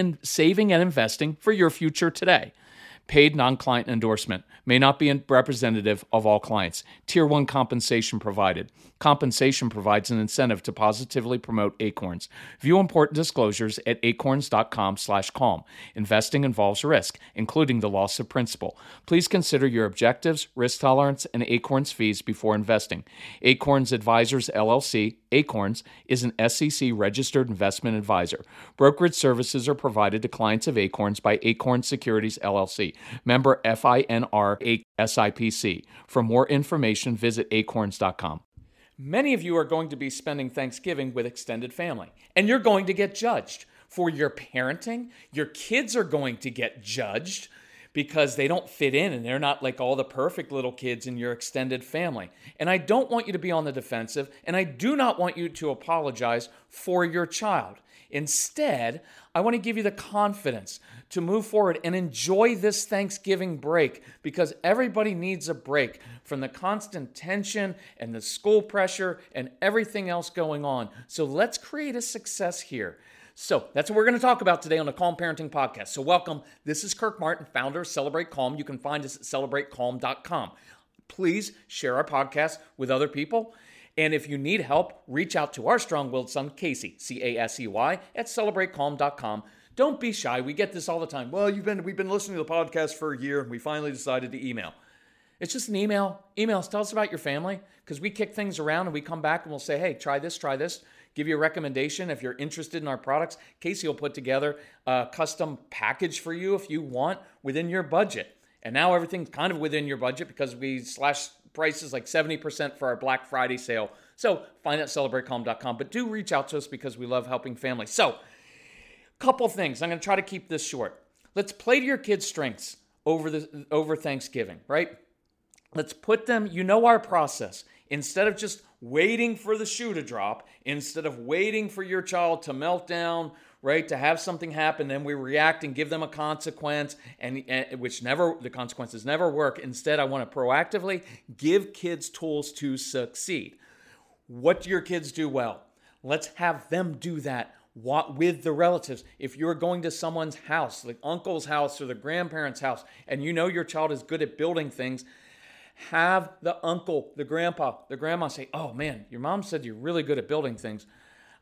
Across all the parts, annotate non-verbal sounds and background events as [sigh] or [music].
in saving and investing for your future today. Paid non client endorsement may not be representative of all clients. Tier 1 compensation provided. Compensation provides an incentive to positively promote Acorns. View important disclosures at acorns.com/calm. Investing involves risk, including the loss of principal. Please consider your objectives, risk tolerance, and Acorns fees before investing. Acorns Advisors LLC, Acorns, is an SEC registered investment advisor. Brokerage services are provided to clients of Acorns by Acorn Securities LLC, member FINRA SIPC. For more information, visit acorns.com. Many of you are going to be spending Thanksgiving with extended family, and you're going to get judged for your parenting. Your kids are going to get judged because they don't fit in and they're not like all the perfect little kids in your extended family. And I don't want you to be on the defensive, and I do not want you to apologize for your child. Instead, I want to give you the confidence to move forward and enjoy this Thanksgiving break because everybody needs a break from the constant tension and the school pressure and everything else going on. So let's create a success here. So that's what we're going to talk about today on the Calm Parenting Podcast. So, welcome. This is Kirk Martin, founder of Celebrate Calm. You can find us at celebratecalm.com. Please share our podcast with other people. And if you need help, reach out to our strong willed son, Casey, C A S E Y, at celebratecalm.com. Don't be shy. We get this all the time. Well, you've been we've been listening to the podcast for a year and we finally decided to email. It's just an email. Emails, tell us about your family because we kick things around and we come back and we'll say, hey, try this, try this, give you a recommendation. If you're interested in our products, Casey will put together a custom package for you if you want within your budget. And now everything's kind of within your budget because we slash prices like 70% for our Black Friday sale. So find at celebratecalm.com. But do reach out to us because we love helping families. So, couple things. I'm going to try to keep this short. Let's play to your kids' strengths over the over Thanksgiving, right? Let's put them, you know our process. Instead of just waiting for the shoe to drop, instead of waiting for your child to melt down, right, to have something happen, then we react and give them a consequence, and, and which never the consequences never work. Instead, I want to proactively give kids tools to succeed. What do your kids do well? Let's have them do that what with the relatives. If you're going to someone's house, the uncle's house or the grandparents' house, and you know your child is good at building things, have the uncle, the grandpa, the grandma say, Oh man, your mom said you're really good at building things.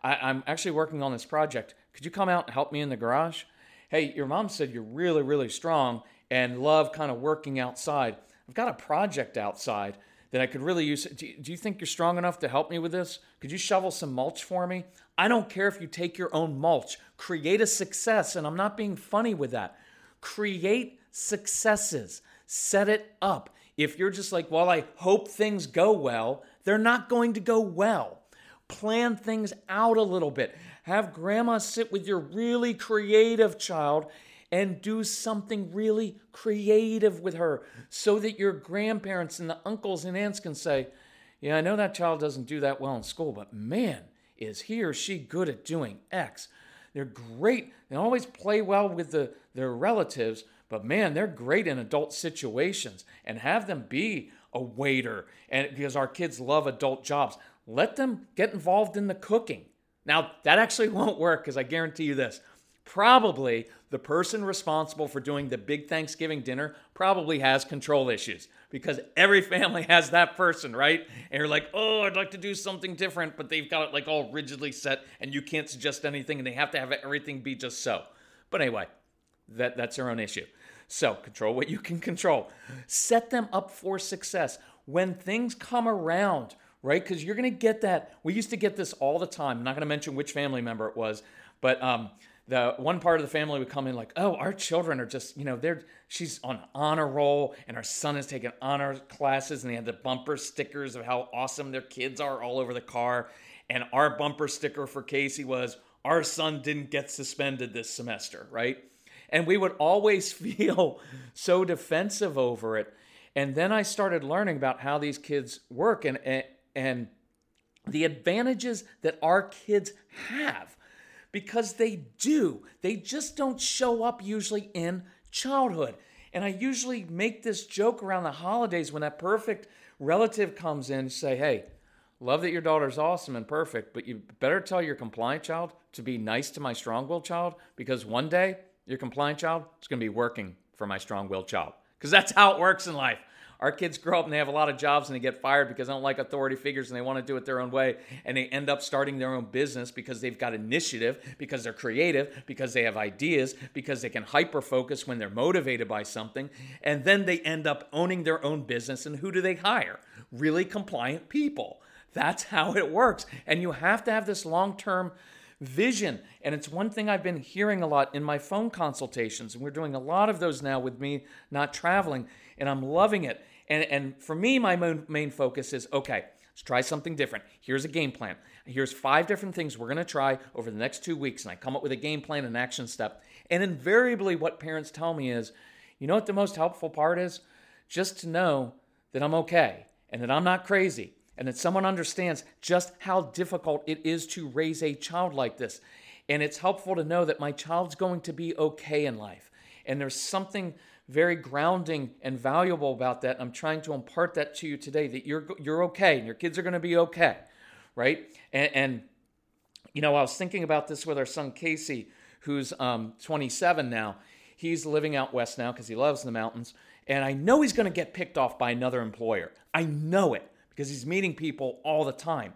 I, am actually working on this project. Could you come out and help me in the garage? Hey, your mom said you're really, really strong and love kind of working outside. I've got a project outside that I could really use. Do you, do you think you're strong enough to help me with this? Could you shovel some mulch for me? I don't care if you take your own mulch. Create a success, and I'm not being funny with that. Create successes. Set it up. If you're just like, well, I hope things go well, they're not going to go well. Plan things out a little bit. Have grandma sit with your really creative child and do something really creative with her so that your grandparents and the uncles and aunts can say, Yeah, I know that child doesn't do that well in school, but man, is he or she good at doing X? They're great. They always play well with the, their relatives, but man, they're great in adult situations. And have them be a waiter, and because our kids love adult jobs, let them get involved in the cooking. Now, that actually [laughs] won't work because I guarantee you this probably the person responsible for doing the big Thanksgiving dinner probably has control issues because every family [laughs] has that person, right? And you're like, oh, I'd like to do something different, but they've got it like all rigidly set and you can't suggest anything and they have to have everything be just so. But anyway, that, that's their own issue. So control what you can control. Set them up for success. When things come around, right? Because you're going to get that. We used to get this all the time. I'm not going to mention which family member it was, but um, the one part of the family would come in like, oh, our children are just, you know, they're she's on honor roll and our son is taking honor classes and they had the bumper stickers of how awesome their kids are all over the car. And our bumper sticker for Casey was our son didn't get suspended this semester, right? And we would always [laughs] feel so defensive over it. And then I started learning about how these kids work and, and, and the advantages that our kids have because they do. They just don't show up usually in childhood. And I usually make this joke around the holidays when that perfect relative comes in and say, hey, love that your daughter's awesome and perfect, but you better tell your compliant child to be nice to my strong willed child because one day your compliant child is going to be working for my strong willed child. Because that's how it works in life. Our kids grow up and they have a lot of jobs and they get fired because they don't like authority figures and they want to do it their own way. And they end up starting their own business because they've got initiative, because they're creative, because they have ideas, because they can hyper focus when they're motivated by something. And then they end up owning their own business. And who do they hire? Really compliant people. That's how it works. And you have to have this long term vision. And it's one thing I've been hearing a lot in my phone consultations. And we're doing a lot of those now with me not traveling. And I'm loving it. And, and for me, my main, focus is okay, let's try something different. Here's a game plan. Here's five different things we're going to try over the next two weeks. And I come up with a game plan and action step. And invariably, what parents tell me is, you know what the most helpful part is? Just to know that I'm okay and that I'm not crazy and that someone understands just how difficult it is to raise a child like this. And it's helpful to know that my child's going to be okay in life. And there's something very grounding and valuable about that. I'm trying to impart that to you today that you're you're okay and your kids are going to be okay, right? And, and, you know, I was thinking about this with our son Casey, who's um, 27 now. He's living out west now because he loves the mountains, and I know he's going to get picked off by another employer. I know it because he's meeting people all the time.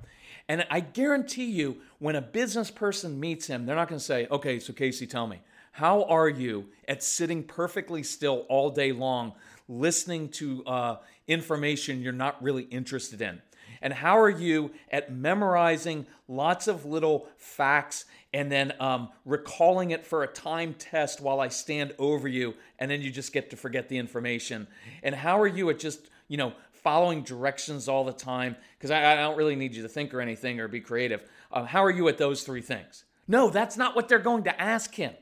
And I guarantee you, when a business person meets him, they're not going to say, "Okay, so Casey, tell me." How are you at sitting perfectly still all day long, listening to uh, information you're not really interested in? And how are you at memorizing lots of little facts and then um, recalling it for a time test while I stand over you, and then you just get to forget the information? And how are you at just, you know, following directions all the time? Because I, I, don't really need you to think or anything or be creative. Uh, how are you at those three things? No, that's not what they're going to ask him.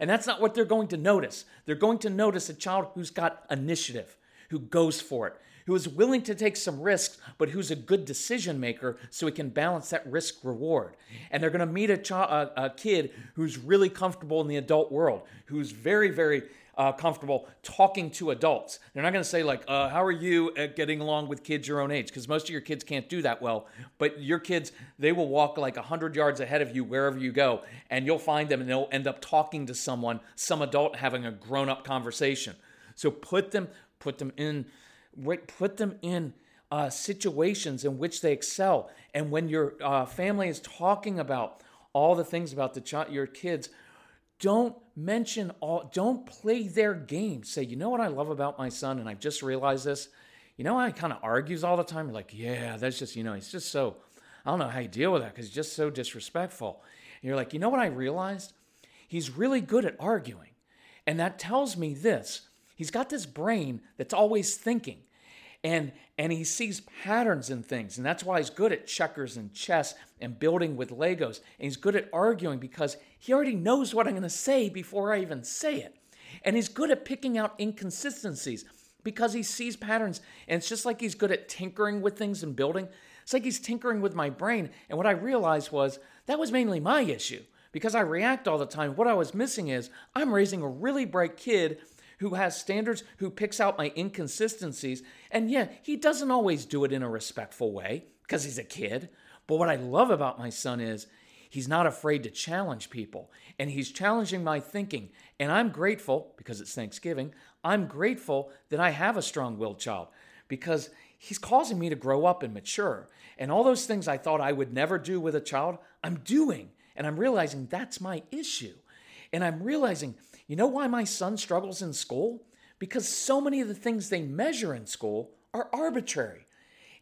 And that's not what they're going to notice. They're going to notice a child who's got initiative, who goes for it, who is willing to take some risks, but who's a good decision maker so he can balance that risk reward. And they're going to meet a, a, a kid who's really comfortable in the adult world, who's very, very uh, comfortable talking to adults. They're not going to say, like, uh, how are you at getting along with kids your own age? Because most of your kids can't do that well. But your kids, they will walk like 100 yards ahead of you wherever you go, and you'll find them and they'll end up talking to someone, some adult having a grown up conversation. So put them, put them in, put them in uh, situations in which they excel. And when your uh, family is talking about all the things about the ch- your kids, don't mention all, don't play their game. Say, you know what I love about my son, and I've just realized this. You know, he kind of argues all the time. You're like, yeah, that's just, you know, he's just so, I don't know how you deal with that because he's just so disrespectful. And you're like, you know what I realized? He's really good at arguing. And that tells me this he's got this brain that's always thinking and and he sees patterns in things. And that's why he's good at checkers and chess and building with legos. And he's good at arguing because he already knows what i'm going to say before i even say it. And he's good at picking out inconsistencies because he sees patterns. And it's just like he's good at tinkering with things and building. It's like he's tinkering with my brain. And what i realized was that was mainly my issue because i react all the time. What i was missing is i'm raising a really bright kid who has standards, who picks out my inconsistencies. And yeah, he doesn't always do it in a respectful way because he's a kid. But what I love about my son is he's not afraid to challenge people and he's challenging my thinking. And I'm grateful because it's Thanksgiving. I'm grateful that I have a strong willed child because he's causing me to grow up and mature. And all those things I thought I would never do with a child, I'm doing. And I'm realizing that's my issue. And I'm realizing you know why my son struggles in school? Because so many of the things they measure in school are arbitrary.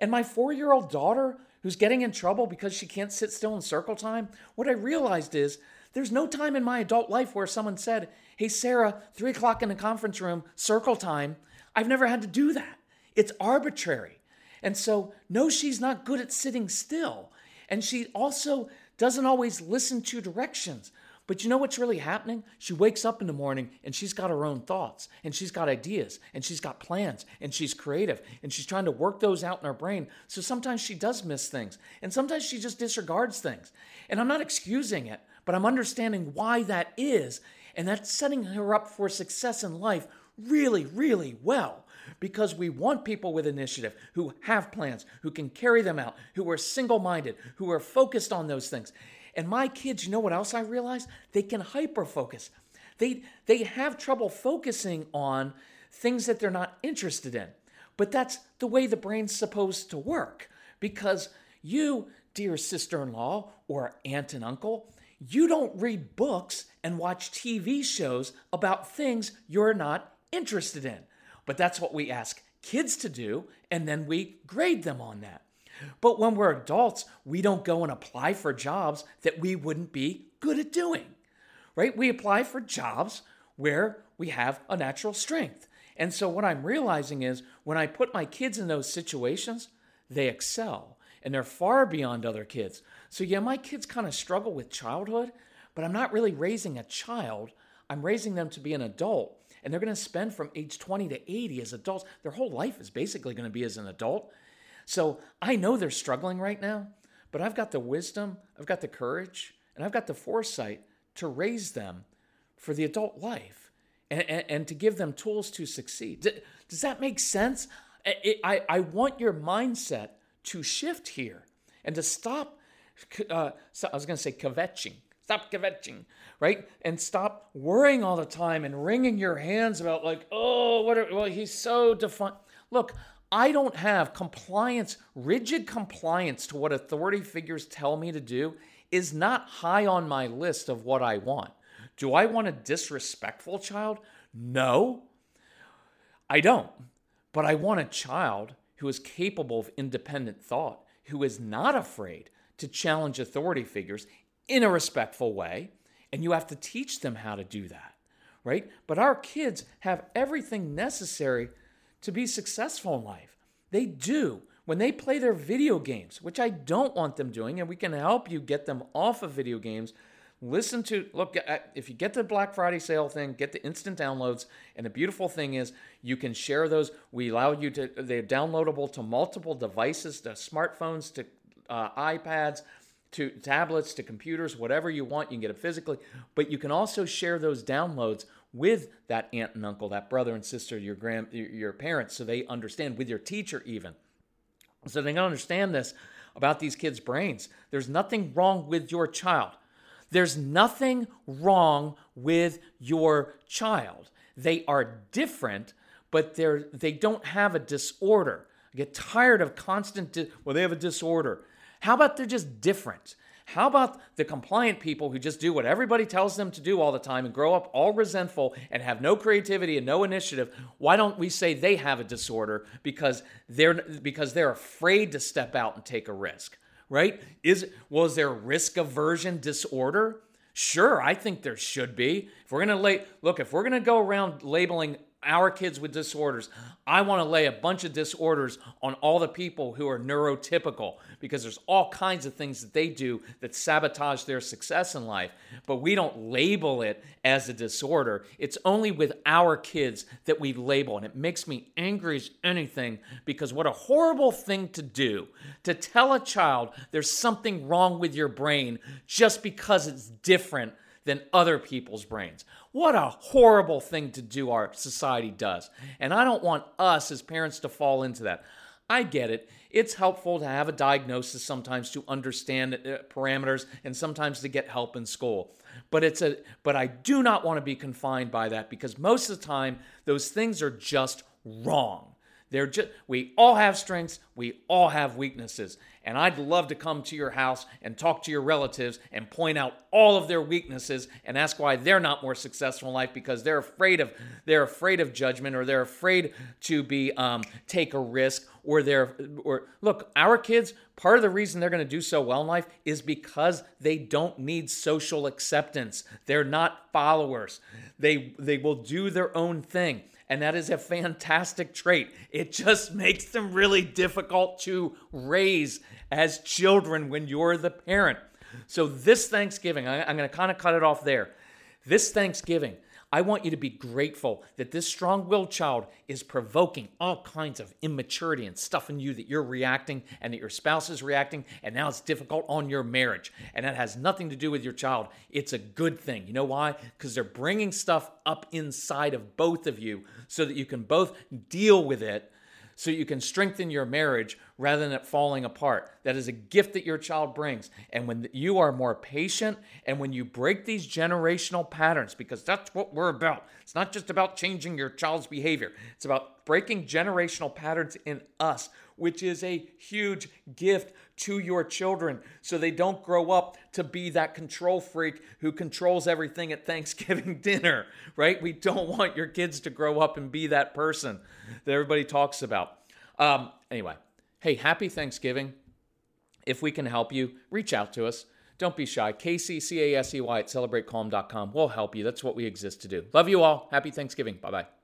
And my four year old daughter, who's getting in trouble because she can't sit still in circle time, what I realized is there's no time in my adult life where someone said, Hey, Sarah, three o'clock in the conference room, circle time. I've never had to do that. It's arbitrary. And so, no, she's not good at sitting still. And she also doesn't always listen to directions. But you know what's really happening? She wakes up in the morning and she's got her own thoughts and she's got ideas and she's got plans and she's creative and she's trying to work those out in her brain. So sometimes she does miss things and sometimes she just disregards things. And I'm not excusing it, but I'm understanding why that is. And that's setting her up for success in life really, really well because we want people with initiative who have plans, who can carry them out, who are single minded, who are focused on those things. And my kids, you know what else I realized? They can hyper focus. They, they have trouble focusing on things that they're not interested in. But that's the way the brain's supposed to work because you, dear sister in law or aunt and uncle, you don't read books and watch TV shows about things you're not interested in. But that's what we ask kids to do, and then we grade them on that. But when we're adults, we don't go and apply for jobs that we wouldn't be good at doing, right? We apply for jobs where we have a natural strength. And so what I'm realizing is when I put my kids in those situations, they excel and they're far beyond other kids. So, yeah, my kids kind of struggle with childhood, but I'm not really raising a child. I'm raising them to be an adult. And they're going to spend from age 20 to 80 as adults. Their whole life is basically going to be as an adult. So I know they're struggling right now, but I've got the wisdom, I've got the courage, and I've got the foresight to raise them for the adult life and, and, and to give them tools to succeed. Does that make sense? I, I, I want your mindset to shift here and to stop. Uh, so I was going to say kvetching. Stop kvetching, right? And stop worrying all the time and wringing your hands about like, oh, what? Are, well, he's so defined. Look, I don't have compliance, rigid compliance to what authority figures tell me to do is not high on my list of what I want. Do I want a disrespectful child? No, I don't. But I want a child who is capable of independent thought, who is not afraid to challenge authority figures in a respectful way. And you have to teach them how to do that, right? But our kids have everything necessary to be successful in life. They do. When they play their video games, which I don't want them doing, and we can help you get them off of video games. Listen to, look, if you get the Black Friday sale thing, get the instant downloads. And the beautiful thing is, you can share those. We allow you to, they're downloadable to multiple devices, to smartphones, to uh, iPads, to tablets, to computers, whatever you want. You can get it physically, but you can also share those downloads with that aunt and uncle, that brother and sister, your grand, your parents, so they understand. With your teacher, even, so they can understand this about these kids' brains. There's nothing wrong with your child. There's nothing wrong with your child. They are different, but they're they don't have a disorder. I get tired of constant. Di- well, they have a disorder. How about they're just different? How about the compliant people who just do what everybody tells them to do all the time and grow up all resentful and have no creativity and no initiative? Why don't we say they have a disorder because they're because they're afraid to step out and take a risk, right? Is was there risk aversion disorder? Sure, I think there should be. If we're gonna look, if we're gonna go around labeling our kids with disorders. I want to lay a bunch of disorders on all the people who are neurotypical because there's all kinds of things that they do that sabotage their success in life, but we don't label it as a disorder. It's only with our kids that we label, and it makes me angry as anything because what a horrible thing to do to tell a child there's something wrong with your brain just because it's different than other people's brains. What a horrible thing to do, our society does. And I don't want us as parents to fall into that. I get it. It's helpful to have a diagnosis sometimes to understand uh, parameters and sometimes to get help in school. But it's a but I do not want to be confined by that because most of the time those things are just wrong. They're just we all have strengths, we all have weaknesses. And I'd love to come to your house and talk to your relatives and point out all of their weaknesses and ask why they're not more successful in life because they're afraid of they're afraid of judgment or they're afraid to be um, take a risk or they're or look our kids part of the reason they're going to do so well in life is because they don't need social acceptance. They're not followers. They they will do their own thing and that is a fantastic trait. It just [laughs] makes them really difficult to raise as children when you're the parent. So this Thanksgiving, I'm going to kind of cut it off there. This Thanksgiving, I want you to be grateful that this strong willed child is provoking all kinds of immaturity and stuff in you that you're reacting and that your spouse is reacting, and now it's difficult on your marriage. And that has nothing to do with your child. It's a good thing. You know why? Because they're bringing stuff up inside of both of you so that you can both deal with it so you can strengthen your marriage rather than it falling apart. That is a gift that your child brings. And when you are more patient and when you break these generational patterns, because that's what we're about, it's not just about changing your child's behavior, it's about breaking generational patterns in us, which is a huge gift to your children so they don't grow up to be that control freak who controls everything at [laughs] Thanksgiving dinner, right? We don't want your kids to grow up and be that person that everybody talks about. Um, anyway, hey, happy Thanksgiving. If we can help you, reach out to us. Don't be shy. Casey, C A S E Y at celebratecalm.com. We'll help you. That's what we exist to do. Love you all. Happy Thanksgiving. Bye bye.